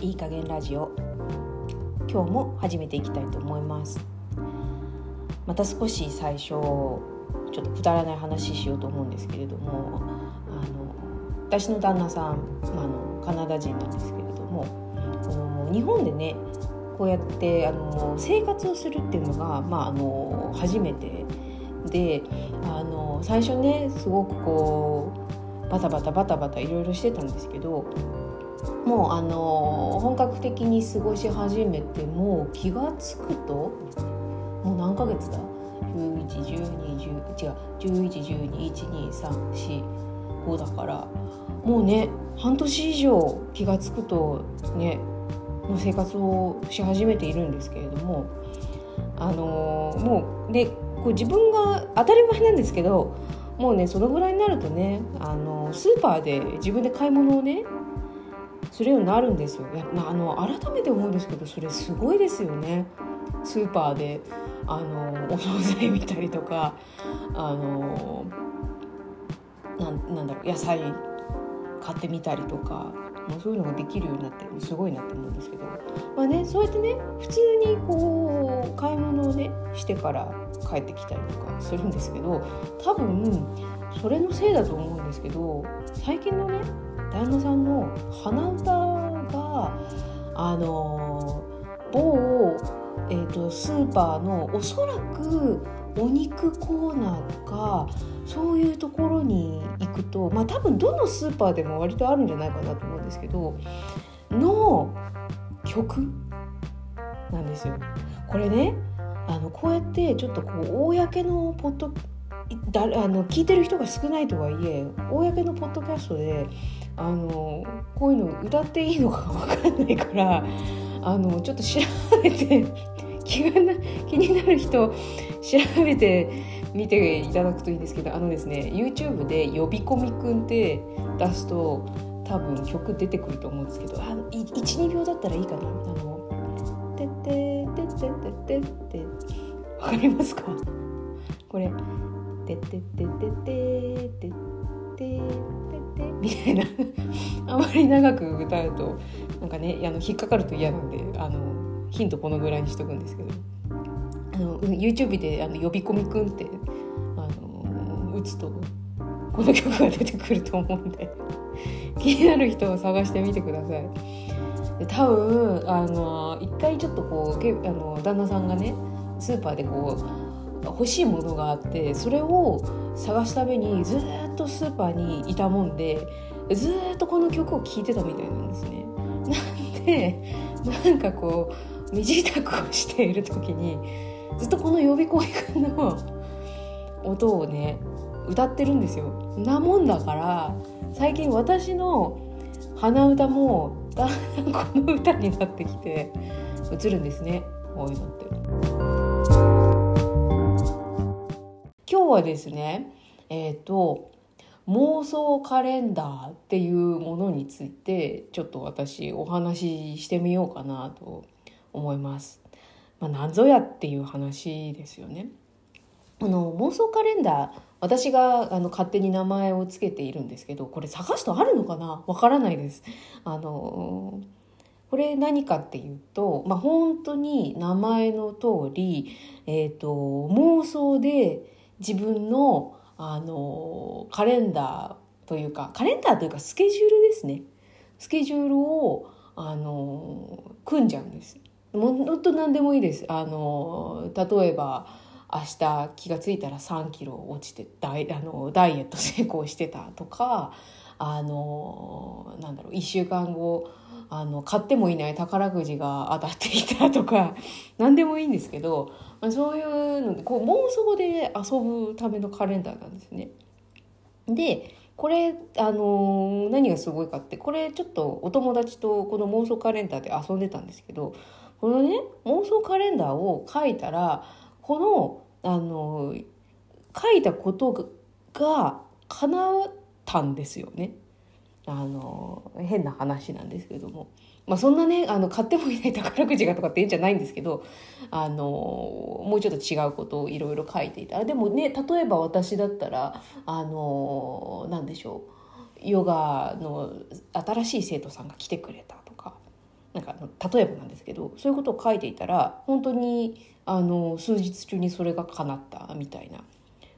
いい加減ラジオ。今日も始めていきたいと思います。また少し最初ちょっとくだらない話しようと思うんですけれどもあの私の旦那さん、まあ、のカナダ人なんですけれどもあの日本でねこうやってあの生活をするっていうのが、まあ、あの初めて。であの最初ねすごくこうバタバタバタバタいろいろしてたんですけどもうあの本格的に過ごし始めてもう気が付くともう何ヶ月だ？111210違う。111212345だから。もうね半年以上気が付くとねの生活をし始めているんですけれどもあのもうでこう自分が当たり前なんですけどもうねそのぐらいになるとねあのスーパーで自分で買い物をねするようになるんですよ。いやあ、の改めて思うんですけどそれすごいですよね。スーパーであのお惣菜見たりとかあのなんなんだろう野菜買ってみたりとかもうそういうのができるようになってすごいなって思うんですけど、まあね、そうやってね普通にこう買い物をねしてから帰ってきたりとかするんですけど多分それのせいだと思うんですけど最近のね旦那さんの鼻歌があの某、えーと、スーパーのおそらくお肉コーナーとかそういうところに行くとまあ多分どのスーパーでも割とあるんじゃないかなと思うんですけどの曲なんですよ。これねあのこうやってちょっとこう公のポッドだあの聞いてる人が少ないとはいえ公のポッドキャストであのこういうの歌っていいのか分かんないからあのちょっと調べて 気がな気になる人調べて見ていただくといいんですけどあのですね YouTube で「呼び込みくん」って出すと多分曲出てくると思うんですけど12秒だったらいいかな。あのてってててててて。わかりますか？これ。てってってててててみたいな。あまり長く歌うとなんかねあの引っかかると嫌なんであのヒントこのぐらいにしとくんですけど。あの YouTube であの「呼び込みくん」ってあの打つとこの曲が出てくると思うんで。気になる人を探してみてください。で多分あの一回ちょっとこうあの旦那さんがねスーパーでこう欲しいものがあってそれを探すためにずっとスーパーにいたもんでずっとこの曲を聴いてたみたいなんですね。なんでなんかこう身支度をしている時にずっとこの予備校くんの音をね歌ってるんですよ。なもんだから最近私の鼻歌もだんだんこの歌になってきて映るんですねこういうのって。今日はですねえっ、ー、と妄想カレンダーっていうものについてちょっと私お話ししてみようかなと思います。まあ、何ぞやっていう話ですよね。あの妄想カレンダー私があの勝手に名前を付けているんですけどこれ探すとあるのかな？わからないです。あのこれ何かっていうと、まあ、本当に名前の通り、えーと、妄想で自分のあのカレンダーというかカレンダーというかスケジュールですねスケジュールをあの組んじゃうんです。もっと何でもいいです。あの例えば明日気が付いたら3キロ落ちてダイあのダイエット成功してたとかあのなんだろう1週間後あの買ってもいない宝くじが当たっていたとか 何でもいいんですけど、そういうのでこう妄想で遊ぶためのカレンダーなんですね。でこれあの何がすごいかってこれちょっとお友達とこの妄想カレンダーで遊んでたんですけどこのね妄想カレンダーを書いたらこのあの書いたことが叶ったんですよね。あの変な話なんですけども、まあ、そんなねあの買ってもいない宝くじがとかって言うんじゃないんですけどあのもうちょっと違うことをいろいろ書いていた。でもね例えば私だったらあの何でしょう。ヨガの新しい生徒さんが来てくれたとか。なんか例えばなんですけどそういうことを書いていたら本当にあの数日中にそれが叶ったみたいな。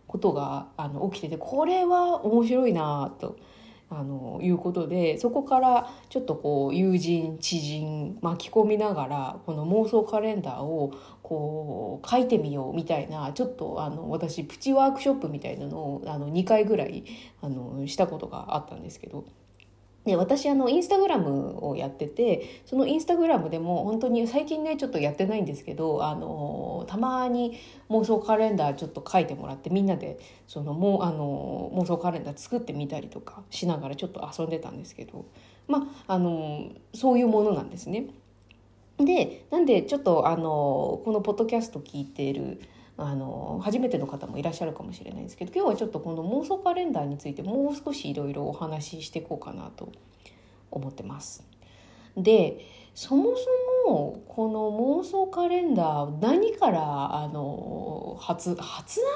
ことがあの起きててこれは面白いなと。あのいうことでそこからちょっとこう友人知人巻き込みながらこの妄想カレンダーをこう書いてみようみたいなちょっとあの私プチワークショップみたいなのをあの2回ぐらいあのしたことがあったんですけどで私あのインスタグラムをやっててそのインスタグラムでも本当に最近ねちょっとやってないんですけどあのたまに妄想カレンダーちょっと書いてもらってみんなでそのもうあの妄想カレンダー作ってみたりとかしながらちょっと遊んでたんですけどまあのそういうものなんですね。でなんでちょっとあのこのポッドキャスト聞いてるあの初めての方もいらっしゃるかもしれないんですけど今日はちょっとこの妄想カレンダーについてもう少しいろいろお話ししていこうかなと思ってます。でそもそもこの妄想カレンダー何からあの発発案？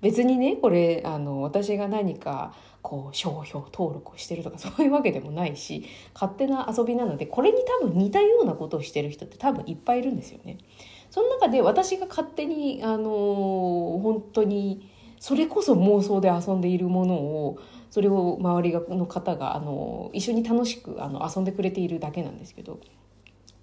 別にねこれあの私が何かこう商標登録をしてるとかそういうわけでもないし勝手な遊びなのでこれに多分似たようなことをしてる人って多分いっぱいいるんですよね。その中で私が勝手にあの本当にそれこそ妄想で遊んでいるものをそれを周りの方があの一緒に楽しくあの遊んでくれているだけなんですけど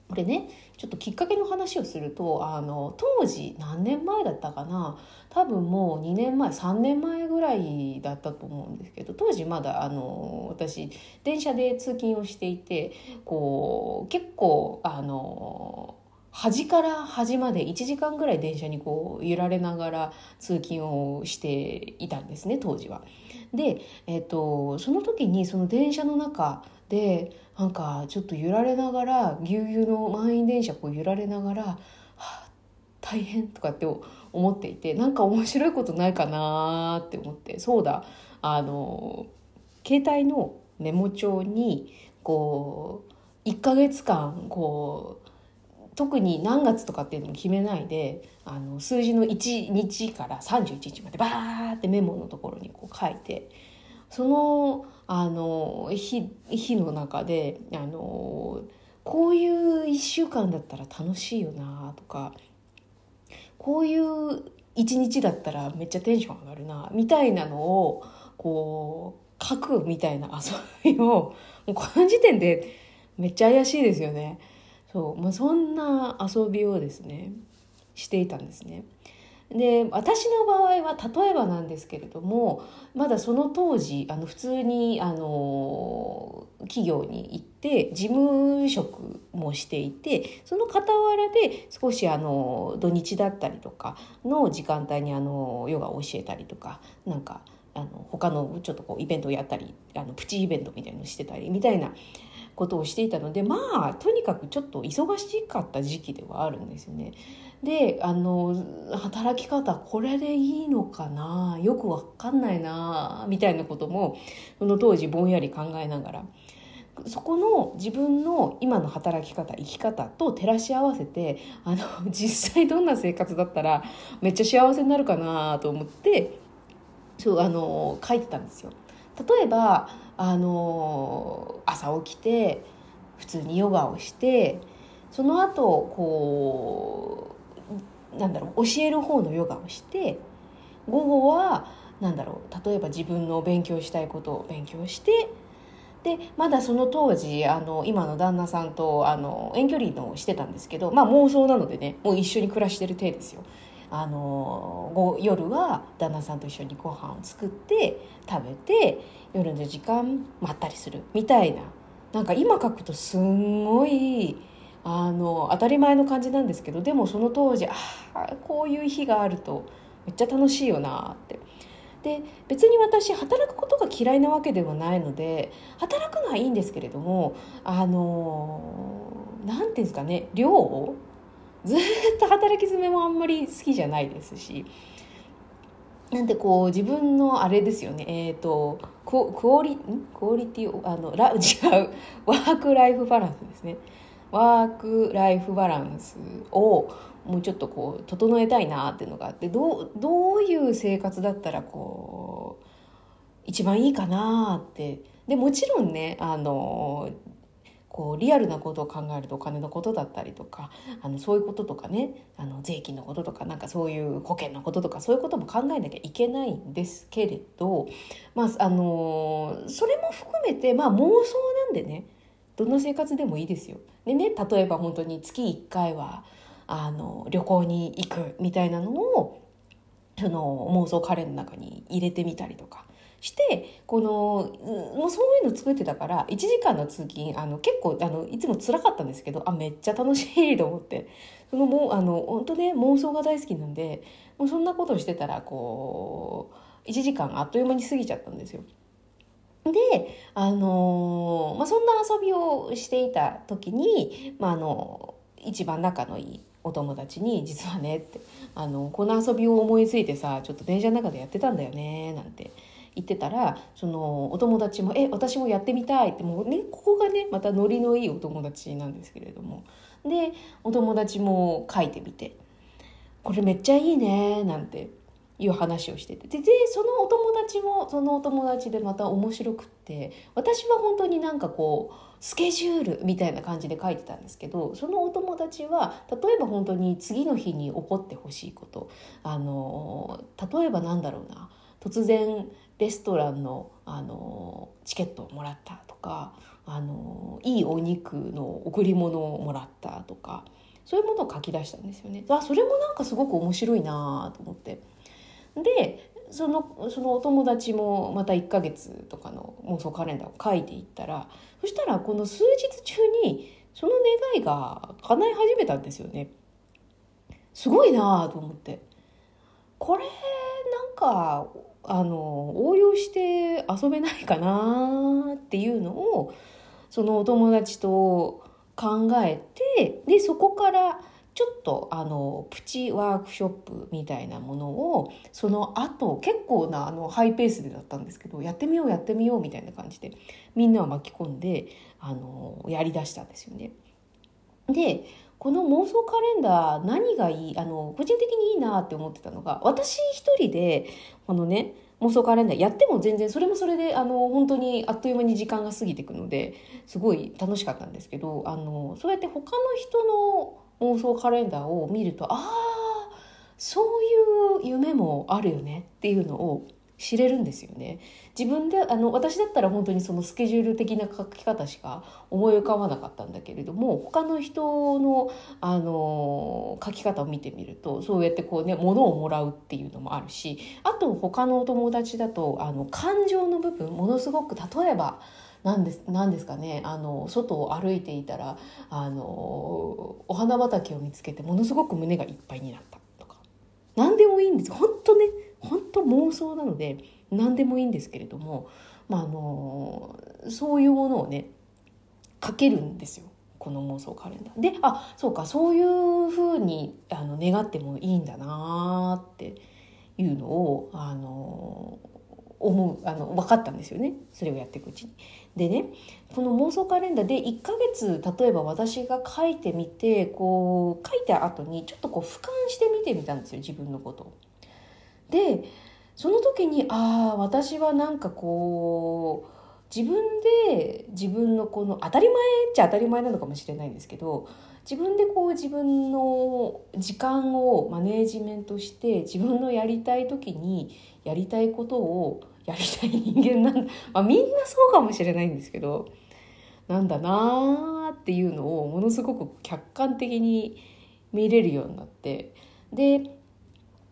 これねちょっときっかけの話をするとあの当時何年前だったかな多分もう2年前3年前ぐらいだったと思うんですけど当時まだあの私電車で通勤をしていてこう結構あの端から端まで1時間ぐらい電車にこう揺られながら通勤をしていたんですね当時は。で、えーと、その時にその電車の中でなんかちょっと揺られながらぎゅうぎゅうの満員電車こう揺られながら「はあ大変」とかって思っていてなんか面白いことないかなって思ってそうだあの携帯のメモ帳にこう1ヶ月間こう特に何月とかっていうのも決めないであの数字の1日から31日までバーってメモのところにこう書いてそのあの日日の中であのこういう1週間だったら楽しいよなとかこういう1日だったらめっちゃテンション上がるなみたいなのをこう書くみたいな遊びをもうこの時点でめっちゃ怪しいですよね。そう、まあ、そんな遊びをですねしていたんですね。で私の場合は例えばなんですけれどもまだその当時あの普通にあの企業に行って事務職もしていてその傍らで少しあの土日だったりとかの時間帯にあのヨガを教えたりとかなんかあの他のちょっとこうイベントをやったりあのプチイベントみたいのをしてたりみたいなことをしていたのでまあとにかくちょっと忙しかった時期ではあるんですよね。であの働き方これでいいのかな？よくわかんないなみたいなこともその当時ぼんやり考えながら。そこの自分の今の働き方生き方と照らし合わせてあの実際どんな生活だったらめっちゃ幸せになるかなと思ってそうあの書いてたんですよ。例えばあの朝起きて普通にヨガをしてその後こうなんだろう教える方のヨガをして午後はなんだろう例えば自分の勉強したいことを勉強してでまだその当時あの今の旦那さんとあの遠距離のしてたんですけどまあ妄想なのでねもう一緒に暮らしてる体ですよ。あのご夜は旦那さんと一緒にご飯を作って食べて夜の時間まったりするみたいな。なんか今書くとすんごいあの当たり前の感じなんですけどでもその当時ああこういう日があるとめっちゃ楽しいよなって。で別に私働くことが嫌いなわけではないので働くのはいいんですけれどもあの何て言うんですかね量をずっと働き詰めもあんまり好きじゃないですしなんでこう自分のあれですよね。えっ、ー、とクオリクオリティあのラ 違う。ワークライフバランスですね。ワークライフバランスをもうちょっとこう整えたいなっていうのがあってどうどういう生活だったらこう一番いいかなって。でもちろんねあのこうリアルなことを考えるとお金のことだったりとかあのそういうこととかねあの税金のこととかなんかそういう保険のこととかそういうことも考えなきゃいけないんですけれど、まあ、あのそれも含めて、まあ、妄想なんでねどんな生活でもいいですよ。でね例えば本当に月1回はあの旅行に行くみたいなのをその妄想カレンの中に入れてみたりとかしてこのもうそういうの作ってたから1時間の通勤あの結構あのいつも辛かったんですけどあめっちゃ楽しいと思って そのもうあの本当ね妄想が大好きなんでもうそんなことしてたらこう1時間あっという間に過ぎちゃったんですよ。で、あのまあ、そんな遊びをしていた時に、まあ、あの一番仲のいいお友達に「実はね」ってあの「この遊びを思いついてさちょっと電車の中でやってたんだよね」なんて言ってたらそのお友達も「え私もやってみたい」ってもうねここがねまたノリのいいお友達なんですけれども。でお友達も書いてみて「これめっちゃいいね」なんていう話をしてて。ででそのお友達もそのお友達でまた面白くって私は本当になんかこうスケジュールみたいな感じで書いてたんですけどそのお友達は例えば本当に次の日に起こってほしいことあの例えばなんだろうな。突然レストランのあのチケットをもらったとかあのいいお肉の贈り物をもらったとかそういうものを書き出したんですよね。あそれもなんかすごく面白いなと思って。でそのそのお友達もまた1ヶ月とかの妄想カレンダーを書いていったらそしたらこの数日中にその願いが叶い始めたんですよね。すごいなと思って。これかあの応用して遊べないかなっていうのをそのお友達と考えてでそこからちょっとあのプチワークショップみたいなものをその後結構なあのハイペースでだったんですけどやってみようやってみようみたいな感じでみんなを巻き込んであのやりだしたんですよね。でこの妄想カレンダー何がいいあの個人的にいいなって思ってたのが私一人でこのね妄想カレンダーやっても全然それもそれであの本当にあっという間に時間が過ぎていくのですごい楽しかったんですけどあのそうやって他の人の妄想カレンダーを見るとああそういう夢もあるよねっていうのを知れるんですよね。自分であの私だったら本当にそのスケジュール的な書き方しか思い浮かばなかったんだけれども他の人のあの書き方を見てみるとそうやってこうね物をもらうっていうのもあるしあと他のお友達だとあの感情の部分ものすごく例えば何です何ですかねあの外を歩いていたらあのお花畑を見つけてものすごく胸がいっぱいになったとか。何でもいいんです。本当ね。本当妄想なので何でもいいんですけれども、まあ、あのそういうものをね書けるんですよこの妄想カレンダー。であそうかそういうふうにあの願ってもいいんだなっていうのをあの思うあの分かったんですよねそれをやっていくうちに。でねこの妄想カレンダーで1ヶ月例えば私が書いてみてこう書いた後にちょっとこう俯瞰して見てみたんですよ自分のことを。でその時にああ私はなんかこう自分で自分のこの当たり前っちゃ当たり前なのかもしれないんですけど自分でこう自分の時間をマネージメントして自分のやりたい時にやりたいことをやりたい人間なんだ、まあ、みんなそうかもしれないんですけどなんだなーっていうのをものすごく客観的に見れるようになって。で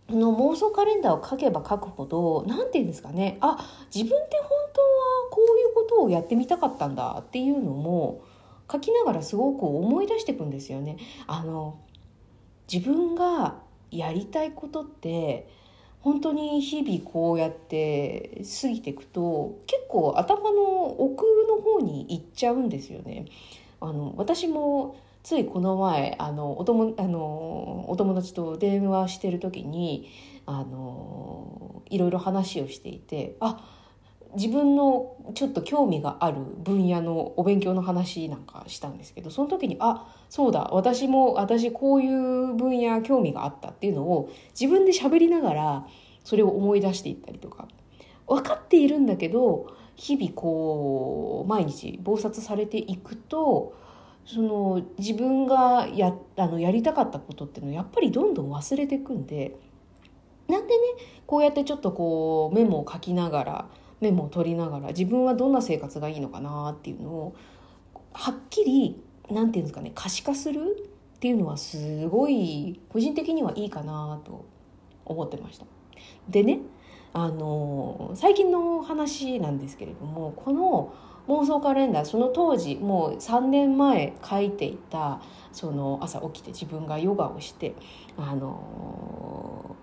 の妄想カレンダーを書けば書くほど何て言うんですかねあ自分って本当はこういうことをやってみたかったんだっていうのも書きながらすごく思い出していくんですよね。あの自分がやりたいことって本当に日々こうやって過ぎていくと結構頭の奥の方に行っちゃうんですよね。あの私もついこの前あのお友あのお友達と電話してる時にあのいろいろ話をしていてあ自分のちょっと興味がある分野のお勉強の話なんかしたんですけどその時にあそうだ私も私こういう分野興味があったっていうのを自分で喋りながらそれを思い出していったりとか分かっているんだけど日々こう毎日忙殺されていくとその自分がやあのやりたかったことっていうのをやっぱりどんどん忘れていくんでなんでねこうやってちょっとこうメモを書きながらメモを取りながら自分はどんな生活がいいのかなっていうのをはっきり何て言うんですかね可視化するっていうのはすごい個人的にはいいかなと思ってました。でねあの最近の話なんですけれどもこの妄想カレンダーその当時もう3年前書いていたその朝起きて自分がヨガをしてあの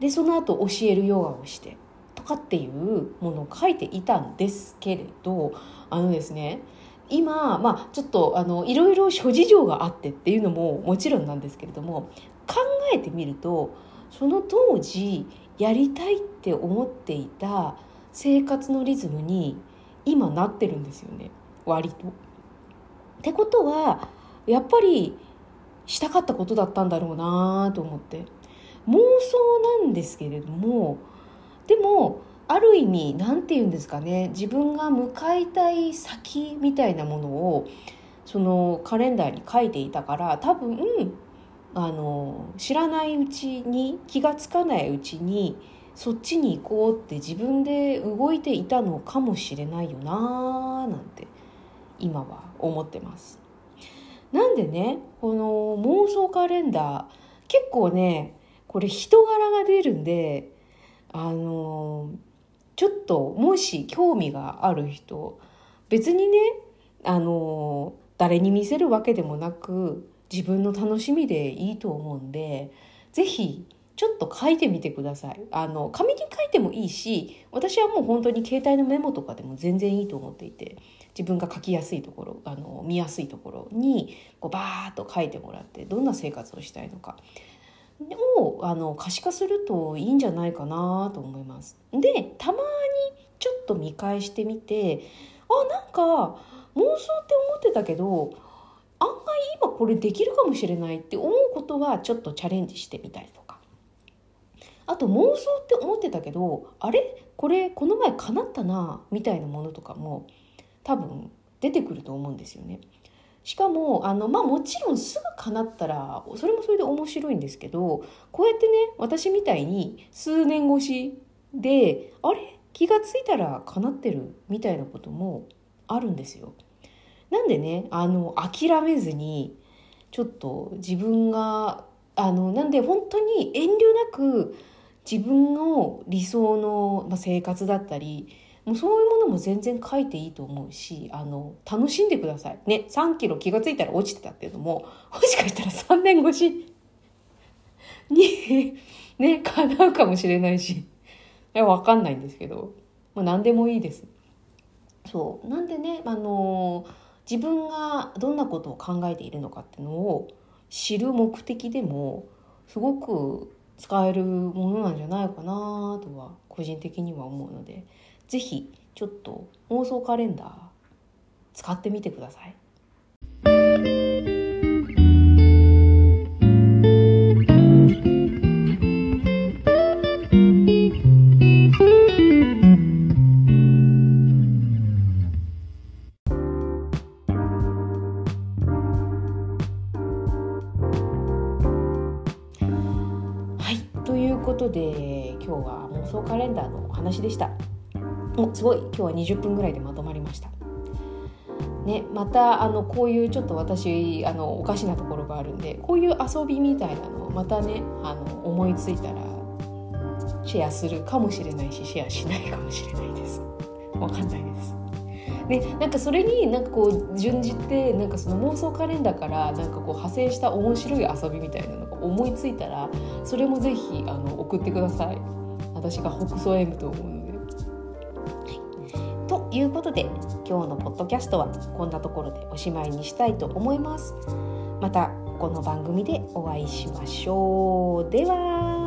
でその後教えるヨガをしてとかっていうものを書いていたんですけれどあのですね今、まあ、ちょっとあのいろいろ諸事情があってっていうのももちろんなんですけれども考えてみるとその当時やりたいって思っていた生活のリズムに今なってるんですよね。割と。ってことはやっぱりしたかったことだったんだろうなと思って。妄想なんですけれどもでもある意味何て言うんですかね。自分が向かいたい先みたいなものをそのカレンダーに書いていたから多分あの知らないうちに気が付かないうちにそっちに行こうって自分で動いていたのかもしれないよなーなんて今は思ってます。なんでねこの妄想カレンダー結構ねこれ人柄が出るんであのちょっともし興味がある人別にねあの誰に見せるわけでもなく自分の楽しみでいいと思うんで是非ちょっと書いてみてくださいあの紙に書いてもいいし私はもう本当に携帯のメモとかでも全然いいと思っていて自分が書きやすいところあの見やすいところにこうバーッと書いてもらってどんな生活をしたいのかをあの可視化するといいんじゃないかなと思います。でたまにちょっと見返してみてあなんか妄想って思ってたけど案外今これできるかもしれないって思うことはちょっとチャレンジしてみたりとかあと妄想って思ってたけどあれ？これこの前叶ったなみたいなものとかも多分出てくると思うんですよね。しかもあの、まあ、もちろんすぐ叶ったらそれもそれで面白いんですけどこうやってね私みたいに数年越しであれ？気が付いたら叶ってるみたいなこともあるんですよ。なんでねあの諦めずにちょっと自分があのなんで本当に遠慮なく自分の理想の生活だったりもうそういうものも全然書いていいと思うしあの楽しんでください。ね3キロ気が付いたら落ちてたっていうのももしかしたら3年越し。にね叶うかもしれないし。わかんないんですけど、まあ、何でもいいです。そう。なんでねあの自分がどんなことを考えているのかっていうのを知る目的でもすごく使えるものなんじゃないかなとは個人的には思うので是非ちょっと妄想カレンダー使ってみてください。のお話でした。おすごい今日は20分ぐらいでまとまりました。ね、またあのこういうちょっと私あのおかしなところがあるんでこういう遊びみたいなのをまたねあの思いついたらシェアするかもしれないしシェアしないかもしれないです。わかんないです。でなんかそれになんかこう準じてなんかその妄想カレンダーからなんかこう派生した面白い遊びみたいなのが思いついたらそれもぜひあの送ってください私が北総 M と思うのでということで今日のポッドキャストはこんなところでおしまいにしたいと思います。またこの番組でお会いしましょう。では